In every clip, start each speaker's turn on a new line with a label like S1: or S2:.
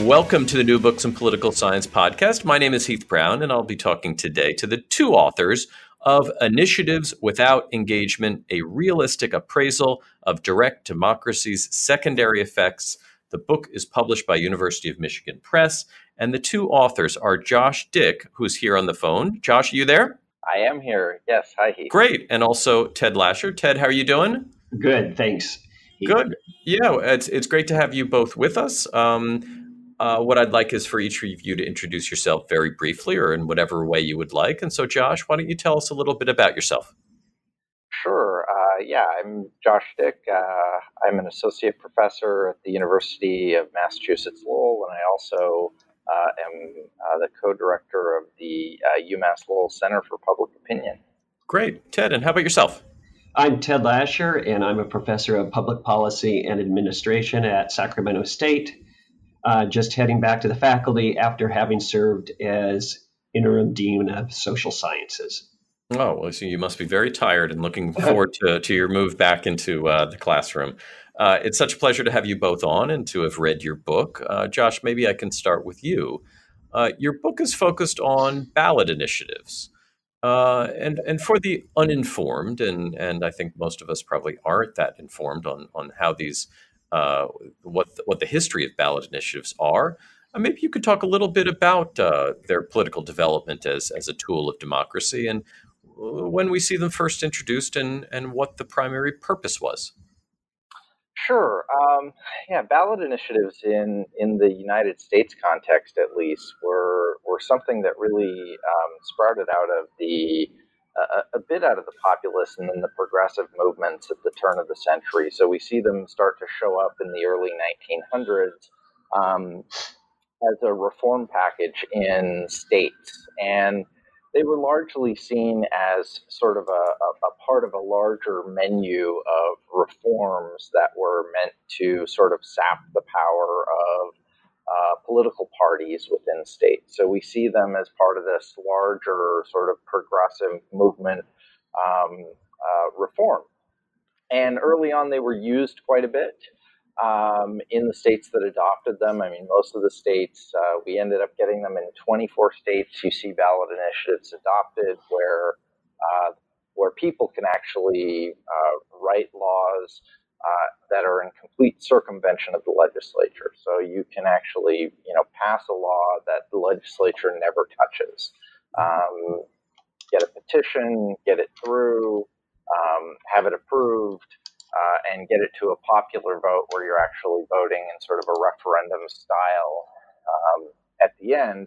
S1: Welcome to the New Books in Political Science podcast. My name is Heath Brown, and I'll be talking today to the two authors of Initiatives Without Engagement A Realistic Appraisal of Direct Democracy's Secondary Effects. The book is published by University of Michigan Press, and the two authors are Josh Dyck, who's here on the phone. Josh, are you there?
S2: I am here. Yes. Hi, Heath.
S1: Great. And also Ted Lascher. Ted, how are you doing?
S3: Good. Thanks.
S1: Good. Yeah, it's, it's great to have you both with us. Um, uh, what I'd like is for each of you to introduce yourself very briefly or in whatever way you would like. And so, Josh, why don't you tell us a little bit about yourself?
S2: Sure. Uh, yeah, I'm Josh Dyck. Uh, I'm an associate professor at the University of Massachusetts Lowell, and I also uh, am uh, the co director of the uh, UMass Lowell Center for Public Opinion.
S1: Great. Ted, and how about yourself?
S3: I'm Ted Lascher, and I'm a professor of public policy and administration at Sacramento State uh, just heading back to the faculty after having served as interim dean of social sciences.
S1: Oh, well, so you must be very tired and looking forward to, to your move back into uh, the classroom. Uh, it's such a pleasure to have you both on and to have read your book. Uh, Josh, maybe I can start with you. Uh, your book is focused on ballot initiatives. Uh, and and for the uninformed, and and I think most of us probably aren't that informed on on how these uh, what the, what the history of ballot initiatives are. Uh, maybe you could talk a little bit about uh, their political development as as a tool of democracy and uh, when we see them first introduced and and what the primary purpose was.
S2: Sure. Um, yeah, ballot initiatives in, in the United States context, at least, were were something that really um, sprouted out of the a, a, bit out of the populist and then the progressive movements at the turn of the century. So we see them start to show up in the early 1900s um, as a reform package in states. And they were largely seen as sort of a, a, part of a larger menu of reforms that were meant to sort of sap the power of uh, political parties within states. So we see them as part of this larger sort of progressive movement um, uh, reform. And early on, they were used quite a bit um, in the states that adopted them. I mean, most of the states, uh, we ended up getting them in 24 states. You see ballot initiatives adopted where uh, where people can actually uh, write laws uh, that are in complete circumvention of the legislature. So you can actually, you know, pass a law that the legislature never touches. Um, get a petition, get it through, um, have it approved, uh, and get it to a popular vote where you're actually voting in sort of a referendum style um, at the end,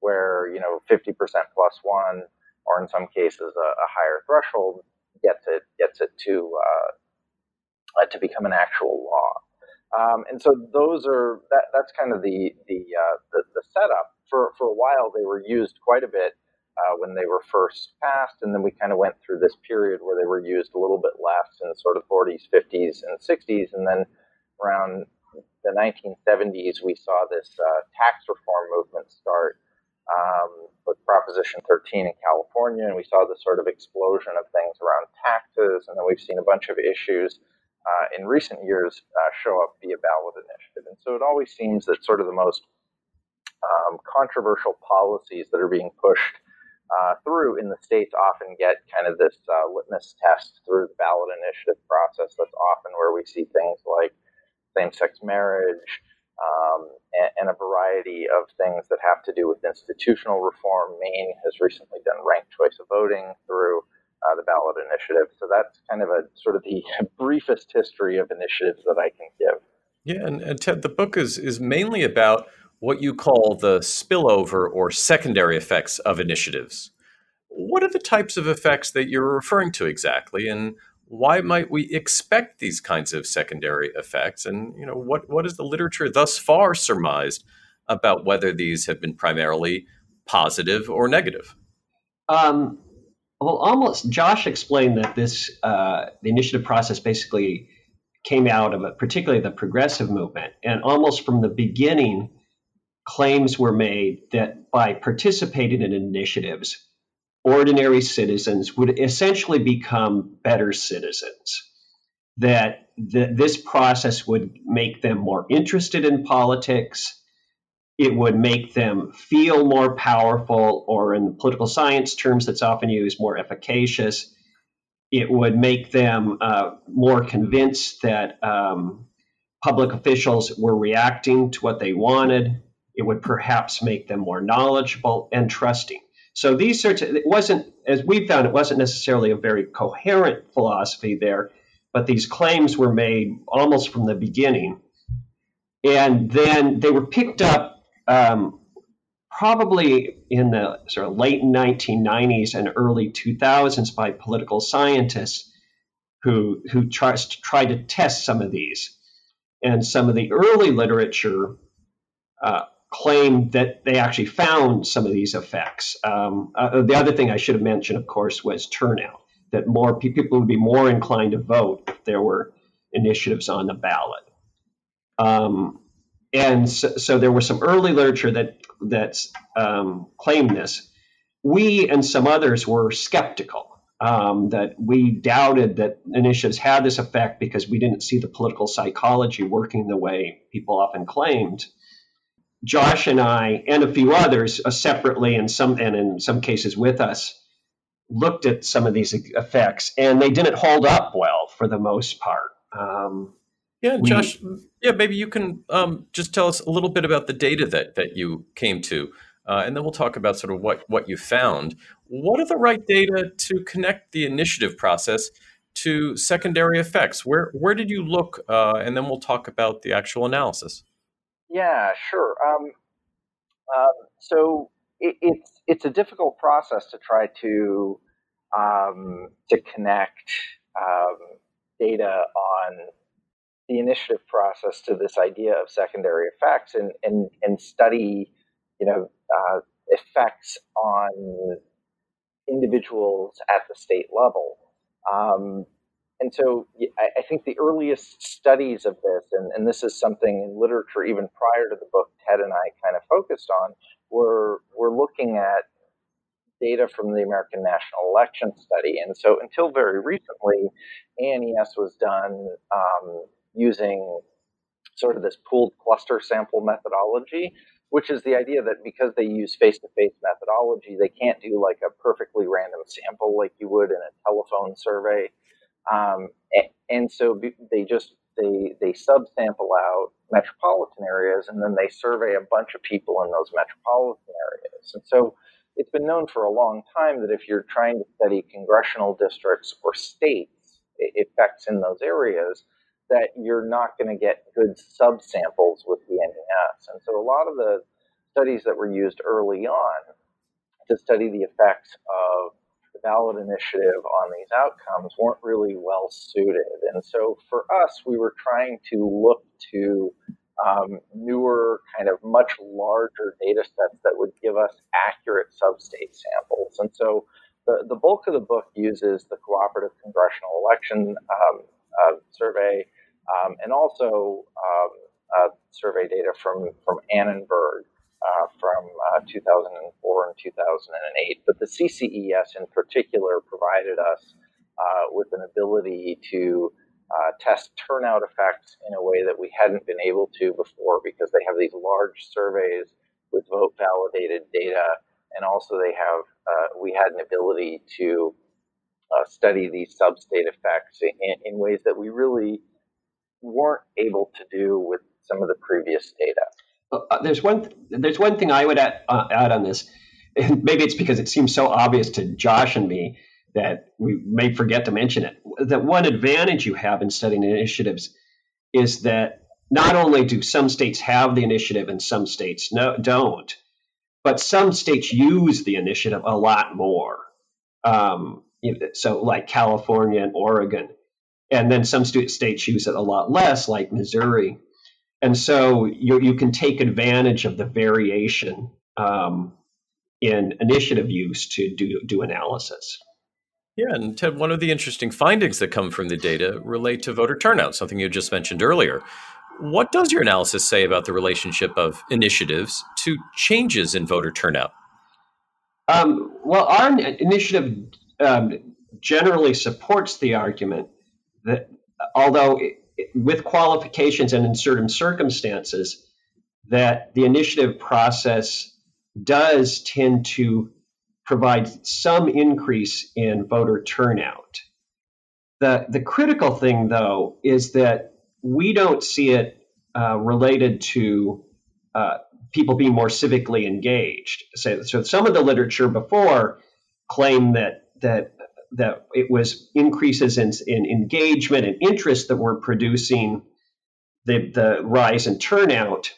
S2: where you know 50% plus one, or in some cases a, a higher threshold, gets it gets it to uh, uh, to become an actual law. Um, and so those are that, that's kind of the the, uh, the, the setup. For for a while, they were used quite a bit uh, when they were first passed, and then we kind of went through this period where they were used a little bit less in the sort of 40s, 50s, and 60s, and then around the 1970s, we saw this uh, tax reform movement start um, with Proposition 13 in California, and we saw the sort of explosion of things around taxes, and then we've seen a bunch of issues uh, in recent years uh, show up via ballot initiative. And so it always seems that sort of the most um, controversial policies that are being pushed uh, through in the states often get kind of this uh, litmus test through the ballot initiative process. That's often where we see things like same sex marriage um, and, and, a variety of things that have to do with institutional reform. Maine has recently done ranked choice of voting through uh, the ballot initiative. So that's kind of a sort of the briefest history of initiatives that I can give.
S1: Yeah, and, and Ted, the book is is mainly about what you call the spillover or secondary effects of initiatives. What are the types of effects that you're referring to exactly, and why might we expect these kinds of secondary effects? And you know, what what is the literature thus far surmised about whether these have been primarily positive or negative?
S3: Um, well, almost Josh explained that this uh, the initiative process basically came out of a, particularly the progressive movement, and almost from the beginning, claims were made that by participating in initiatives, ordinary citizens would essentially become better citizens. That the, this process would make them more interested in politics. It would make them feel more powerful, or in political science terms, that's often used, more efficacious. It would make them uh, more convinced that um, public officials were reacting to what they wanted. It would perhaps make them more knowledgeable and trusting. So these sorts of, it wasn't, as we found, it wasn't necessarily a very coherent philosophy there, but these claims were made almost from the beginning. And then they were picked up um, probably in the sort of late 1990s and early 2000s by political scientists who, who tries to try to test some of these. And some of the early literature uh, claimed that they actually found some of these effects. Um, uh, the other thing I should have mentioned, of course, was turnout. That more people would be more inclined to vote if there were initiatives on the ballot. Um, and so, so, there was some early literature that that um, claimed this. We and some others were skeptical. Um, that we doubted that initiatives had this effect because we didn't see the political psychology working the way people often claimed. Josh and I and a few others uh, separately and some and in some cases with us looked at some of these effects and they didn't hold up well for the most part. Um,
S1: yeah, we, Josh. Yeah, maybe you can um, just tell us a little bit about the data that that you came to, uh, and then we'll talk about sort of what what you found. What are the right data to connect the initiative process to secondary effects? Where where did you look? Uh, and then we'll talk about the actual analysis.
S2: Yeah, sure. Um, um, so it, it's it's a difficult process to try to um, to connect um, data on the initiative process to this idea of secondary effects and and, and study you know uh, effects on individuals at the state level. Um, and so I, think the earliest studies of this, and, and this is something in literature even prior to the book Ted and I kind of focused on, were, were looking at data from the American National Election Study. And so until very recently, ANES was done um, using sort of this pooled cluster sample methodology, which is the idea that because they use face to face methodology, they can't do like a perfectly random sample like you would in a telephone survey. Um, and, so they just they they subsample out metropolitan areas and then they survey a bunch of people in those metropolitan areas. And so it's been known for a long time that if you're trying to study congressional districts or states effects in those areas, that you're not going to get good subsamples with the NES. And so a lot of the studies that were used early on to study the effects of the ballot initiative on these outcomes weren't really well suited. And so for us, we were trying to look to um, newer, kind of much larger data sets that would give us accurate substate samples. And so the, the bulk of the book uses the Cooperative Congressional Election um, uh, Survey um, and also um, uh, survey data from from Annenberg uh, from uh, 2004 and 2008. But the CCES in particular provided us uh, with an ability to uh, test turnout effects in a way that we hadn't been able to before because they have these large surveys with vote validated data and also they have uh, we had an ability to study these sub-state effects in, in, ways that we really weren't able to do with some of the previous data.
S3: Uh, uh there's one there's one thing I would add, uh, add on this. Maybe it's because it seems so obvious to Josh and me that we may forget to mention it. That one advantage you have in studying initiatives is that not only do some states have the initiative and some states no, don't, but some states use the initiative a lot more. Um, so, like California and Oregon, and then some states use it a lot less, like Missouri. And so you, you can take advantage of the variation um, in initiative use to do, do analysis.
S1: Yeah, and Ted, one of the interesting findings that come from the data relate to voter turnout, something you just mentioned earlier. What does your analysis say about the relationship of initiatives to changes in voter turnout?
S3: Um, well, our initiative um, generally supports the argument that although it, with qualifications and in certain circumstances, that the initiative process does tend to provide some increase in voter turnout. The, the critical thing, though, is that we don't see it uh, related to uh, people being more civically engaged. So, so some of the literature before claimed that that that it was increases in, in engagement and interest that were producing the, the rise in turnout.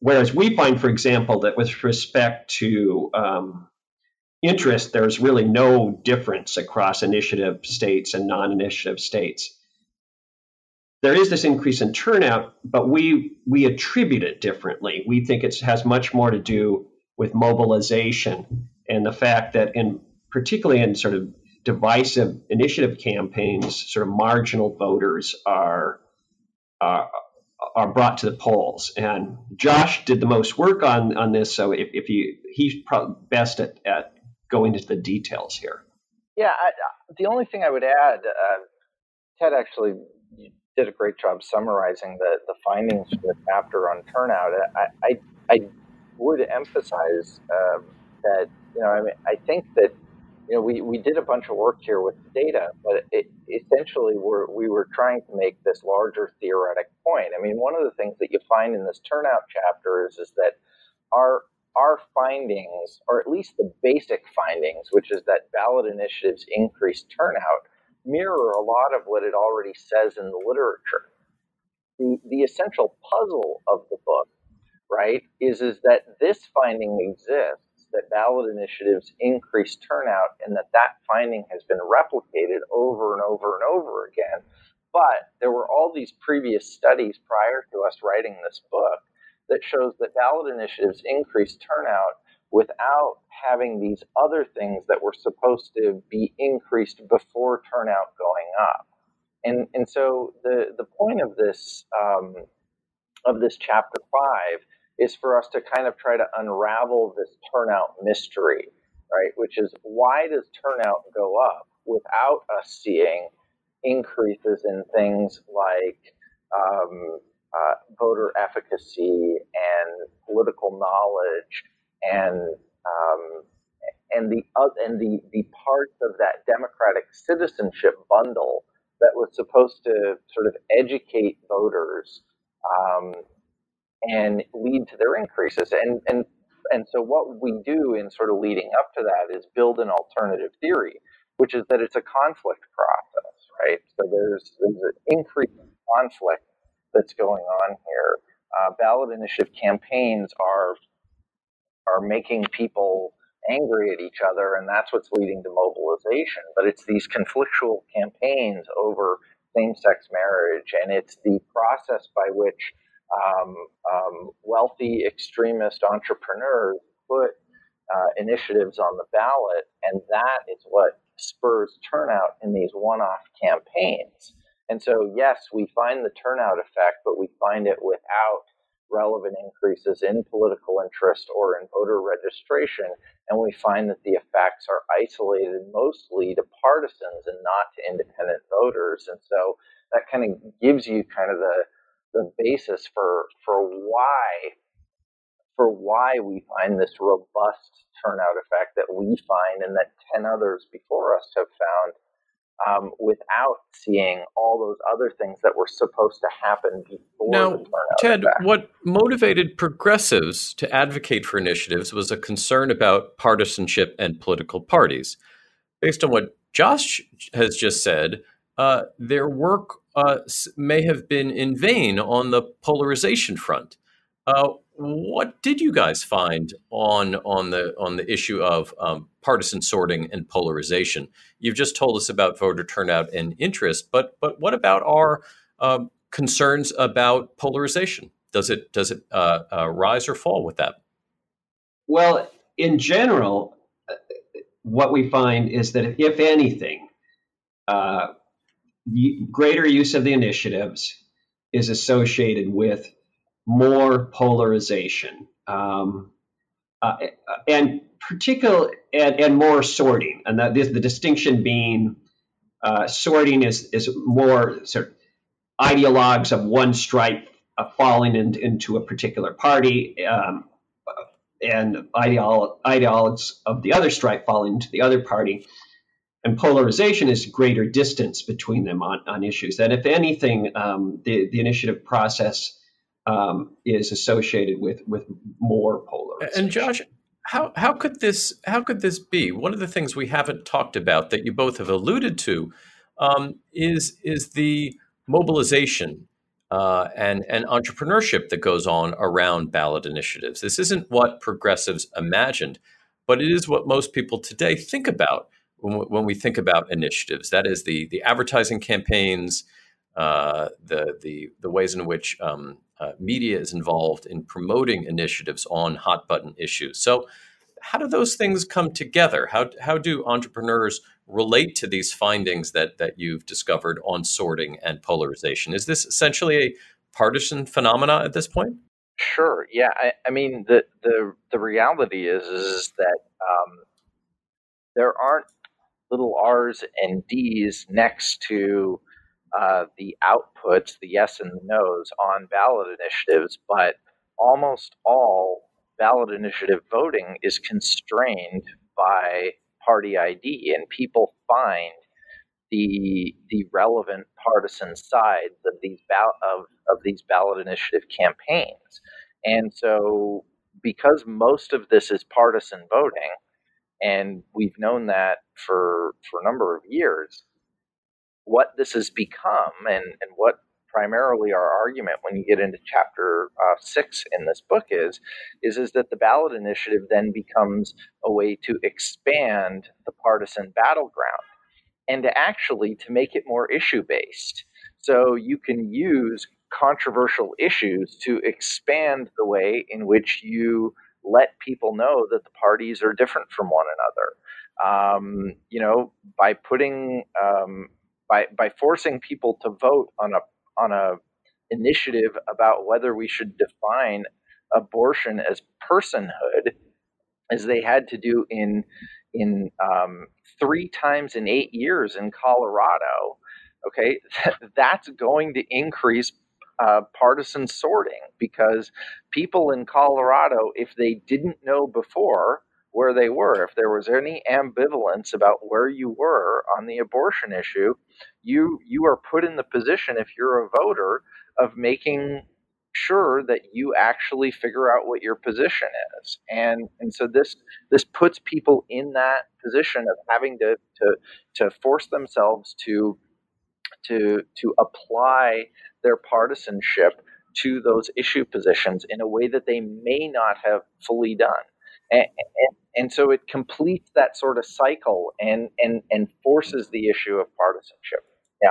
S3: Whereas we find, for example, that with respect to um, interest, there's really no difference across initiative states and non initiative states there is this increase in turnout, but we we attribute it differently. We think it has much more to do with mobilization and the fact that in particularly in sort of divisive initiative campaigns, sort of marginal voters are are, are brought to the polls. And Josh did the most work on on this, so if, if you he's probably best at, at going into the details here.
S2: Yeah, I, the only thing I would add, uh, Ted actually did a great job summarizing the, the findings from the chapter on turnout. I, I, I would emphasize um, that, you know, I mean, I think that, you know, we, we did a bunch of work here with data, but it, essentially we're, we were trying to make this larger theoretic point. I mean, one of the things that you find in this turnout chapter is, is that our, our findings, or at least the basic findings, which is that ballot initiatives increase turnout, mirror a lot of what it already says in the literature. The, the essential puzzle of the book, right, is, is that this finding exists, that ballot initiatives increase turnout, and that that finding has been replicated over and over and over again. But there were all these previous studies prior to us writing this book that shows that ballot initiatives increase turnout without having these other things that were supposed to be increased before turnout going up. And, and so the, the point of this, um, of this chapter five is for us to kind of try to unravel this turnout mystery, right? Which is why does turnout go up without us seeing increases in things like um, uh, voter efficacy and political knowledge and um, and the uh, and the the parts of that democratic citizenship bundle that was supposed to sort of educate voters um, and lead to their increases. And and and so what we do in sort of leading up to that is build an alternative theory which is that it's a conflict process right? So there's there's an increased conflict that's going on here. Uh, ballot initiative campaigns are are making people angry at each other, and that's what's leading to mobilization. But it's these conflictual campaigns over same sex marriage, and it's the process by which um, um, wealthy extremist entrepreneurs put uh, initiatives on the ballot, and that is what spurs turnout in these one off campaigns. And so, yes, we find the turnout effect, but we find it without relevant increases in political interest or in voter registration. And we find that the effects are isolated mostly to partisans and not to independent voters. And so that kind of gives you kind of the, the basis for, for why for why we find this robust turnout effect that we find and that 10 others before us have found um, without seeing all those other things that were supposed to happen before.
S1: Now, Ted, effect. what motivated progressives to advocate for initiatives was a concern about partisanship and political parties. Based on what Josh has just said, uh, their work uh, may have been in vain on the polarization front. Uh, what did you guys find on on the on the issue of um, partisan sorting and polarization? You've just told us about voter turnout and interest, but but what about our um, concerns about polarization? Does it does it uh, uh, rise or fall with that?
S3: Well, in general, uh, what we find is that if anything, uh, greater use of the initiatives is associated with more polarization um, uh, and particular and, and, more sorting. And the distinction being uh, sorting is is more sort of ideologues of one stripe uh, falling in, into a particular party. Um, and ideolo- ideologues of the other stripe falling into the other party. And polarization is greater distance between them on, on issues. And if anything, um, the, the initiative process um, is associated with with more polarization.
S1: And Josh, how how could this how could this be? One of the things we haven't talked about that you both have alluded to um, is is the mobilization uh, and and entrepreneurship that goes on around ballot initiatives. This isn't what progressives imagined, but it is what most people today think about when, we think about initiatives. That is the the advertising campaigns, uh, the the the ways in which um, uh, media is involved in promoting initiatives on hot button issues. So, how do those things come together? How, how do entrepreneurs relate to these findings that, that you've discovered on sorting and polarization? Is this essentially a partisan phenomena at this point?
S2: Sure. Yeah. I, I mean, the, the, the reality is, is that um, there aren't little R's and D's next to uh, the outputs, the yes and the no's on ballot initiatives, but almost all ballot initiative voting is constrained by party ID, and people find the the relevant partisan sides of these ba- of, of these ballot initiative campaigns. And so, because most of this is partisan voting, and we've known that for for a number of years, what this has become and, and what primarily our argument when you get into chapter uh, six in this book is, is is that the ballot initiative then becomes a way to expand the partisan battleground and to actually to make it more issue based. So you can use controversial issues to expand the way in which you let people know that the parties are different from one another. Um, you know, by putting um, by by forcing people to vote on a on a initiative about whether we should define abortion as personhood, as they had to do in in um, three times in eight years in Colorado. Okay, that's going to increase uh, partisan sorting because people in Colorado, if they didn't know before, where they were. If there was any ambivalence about where you were on the abortion issue, you you are put in the position if you're a voter of making sure that you actually figure out what your position is. And and so this this puts people in that position of having to to to force themselves to to to apply their partisanship to those issue positions in a way that they may not have fully done. And, and, and so it completes that sort of cycle and and and forces the issue of partisanship. Yeah.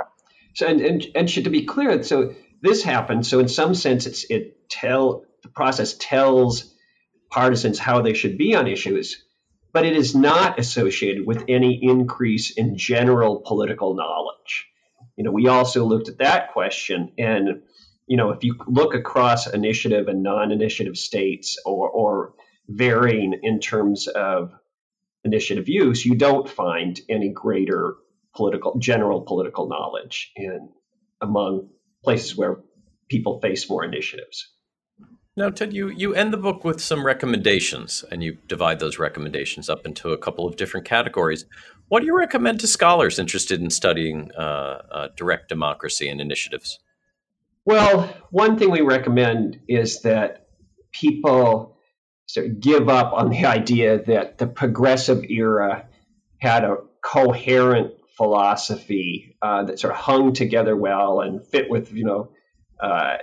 S3: So and and, and to be clear, so this happens. So in some sense, it's it tell the process tells partisans how they should be on issues, but it is not associated with any increase in general political knowledge. You know, we also looked at that question. And, you know, if you look across initiative and non initiative states or, or varying in terms of initiative use, you don't find any greater political, general political knowledge in among places where people face more initiatives.
S1: Now, Ted, you, you end the book with some recommendations, and you divide those recommendations up into a couple of different categories. What do you recommend to scholars interested in studying uh, uh, direct democracy and initiatives?
S3: Well, one thing we recommend is that people sort of give up on the idea that the progressive era had a coherent philosophy uh, that sort of hung together well and fit with you know uh,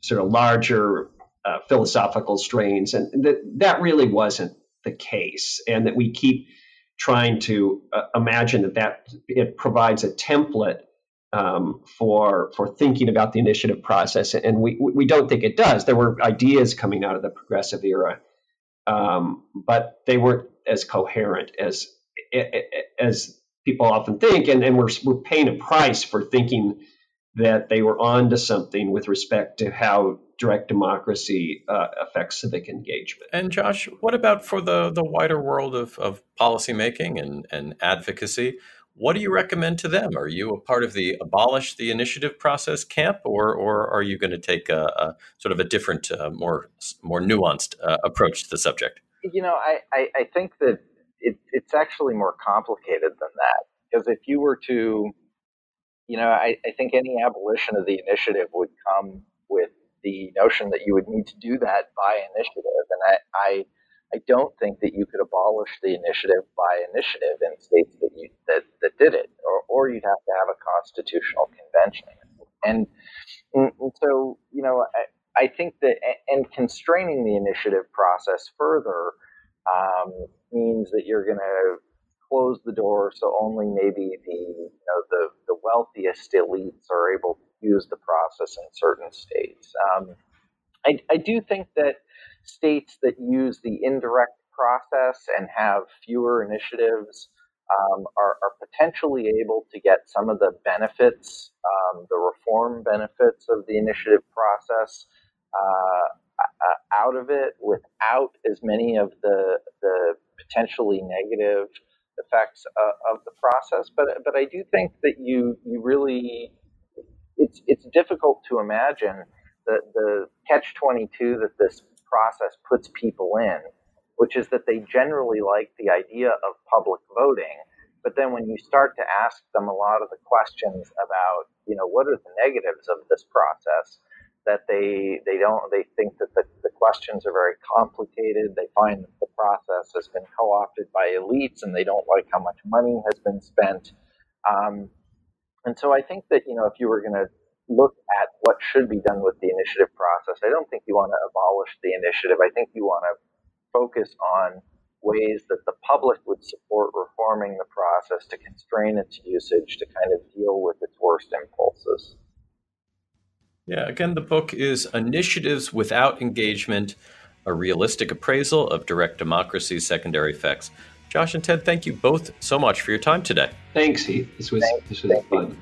S3: sort of larger uh, philosophical strains, and that that really wasn't the case, and that we keep trying to uh, imagine that that it provides a template um, for for thinking about the initiative process, and we we don't think it does. There were ideas coming out of the progressive era, um, but they weren't as coherent as as people often think, and, and we're we're paying a price for thinking that they were on to something with respect to how direct democracy uh, affects civic engagement.
S1: And Josh, what about for the, the wider world of, of policymaking and, and advocacy? What do you recommend to them? Are you a part of the abolish the initiative process camp, or, or are you going to take a, a sort of a different, uh, more more nuanced uh, approach to the subject?
S2: You know, I, I, I think that it, it's actually more complicated than that. Because if you were to you know, I, I think any abolition of the initiative would come with the notion that you would need to do that by initiative. And I, I, I don't think that you could abolish the initiative by initiative in states that you that, that did it, or, or you'd have to have a constitutional convention. And, and, so, you know, I, I think that and constraining the initiative process further um, means that you're going to close the door so only maybe the you know, the the wealthiest elites are able to use the process in certain states. Um, I, I do think that states that use the indirect process and have fewer initiatives um, are, are, potentially able to get some of the benefits, um, the reform benefits of the initiative process uh, out of it without as many of the, the potentially negative effects uh, of the process. But but I do think that you you really it's it's difficult to imagine the the catch twenty two that this process puts people in, which is that they generally like the idea of public voting. But then when you start to ask them a lot of the questions about, you know, what are the negatives of this process, that they they don't they think that the, the questions are very complicated. They find that the process has been co-opted by elites, and they don't like how much money has been spent. Um, and so I think that you know if you were going to look at what should be done with the initiative process, I don't think you want to abolish the initiative. I think you want to focus on ways that the public would support reforming the process to constrain its usage to kind of deal with its worst impulses.
S1: Yeah, again, the book is Initiatives Without Engagement A Realistic Appraisal of Direct Democracy's Secondary Effects. Josh and Ted, thank you both so much for your time today.
S3: Thanks, Heath. This was, this was fun.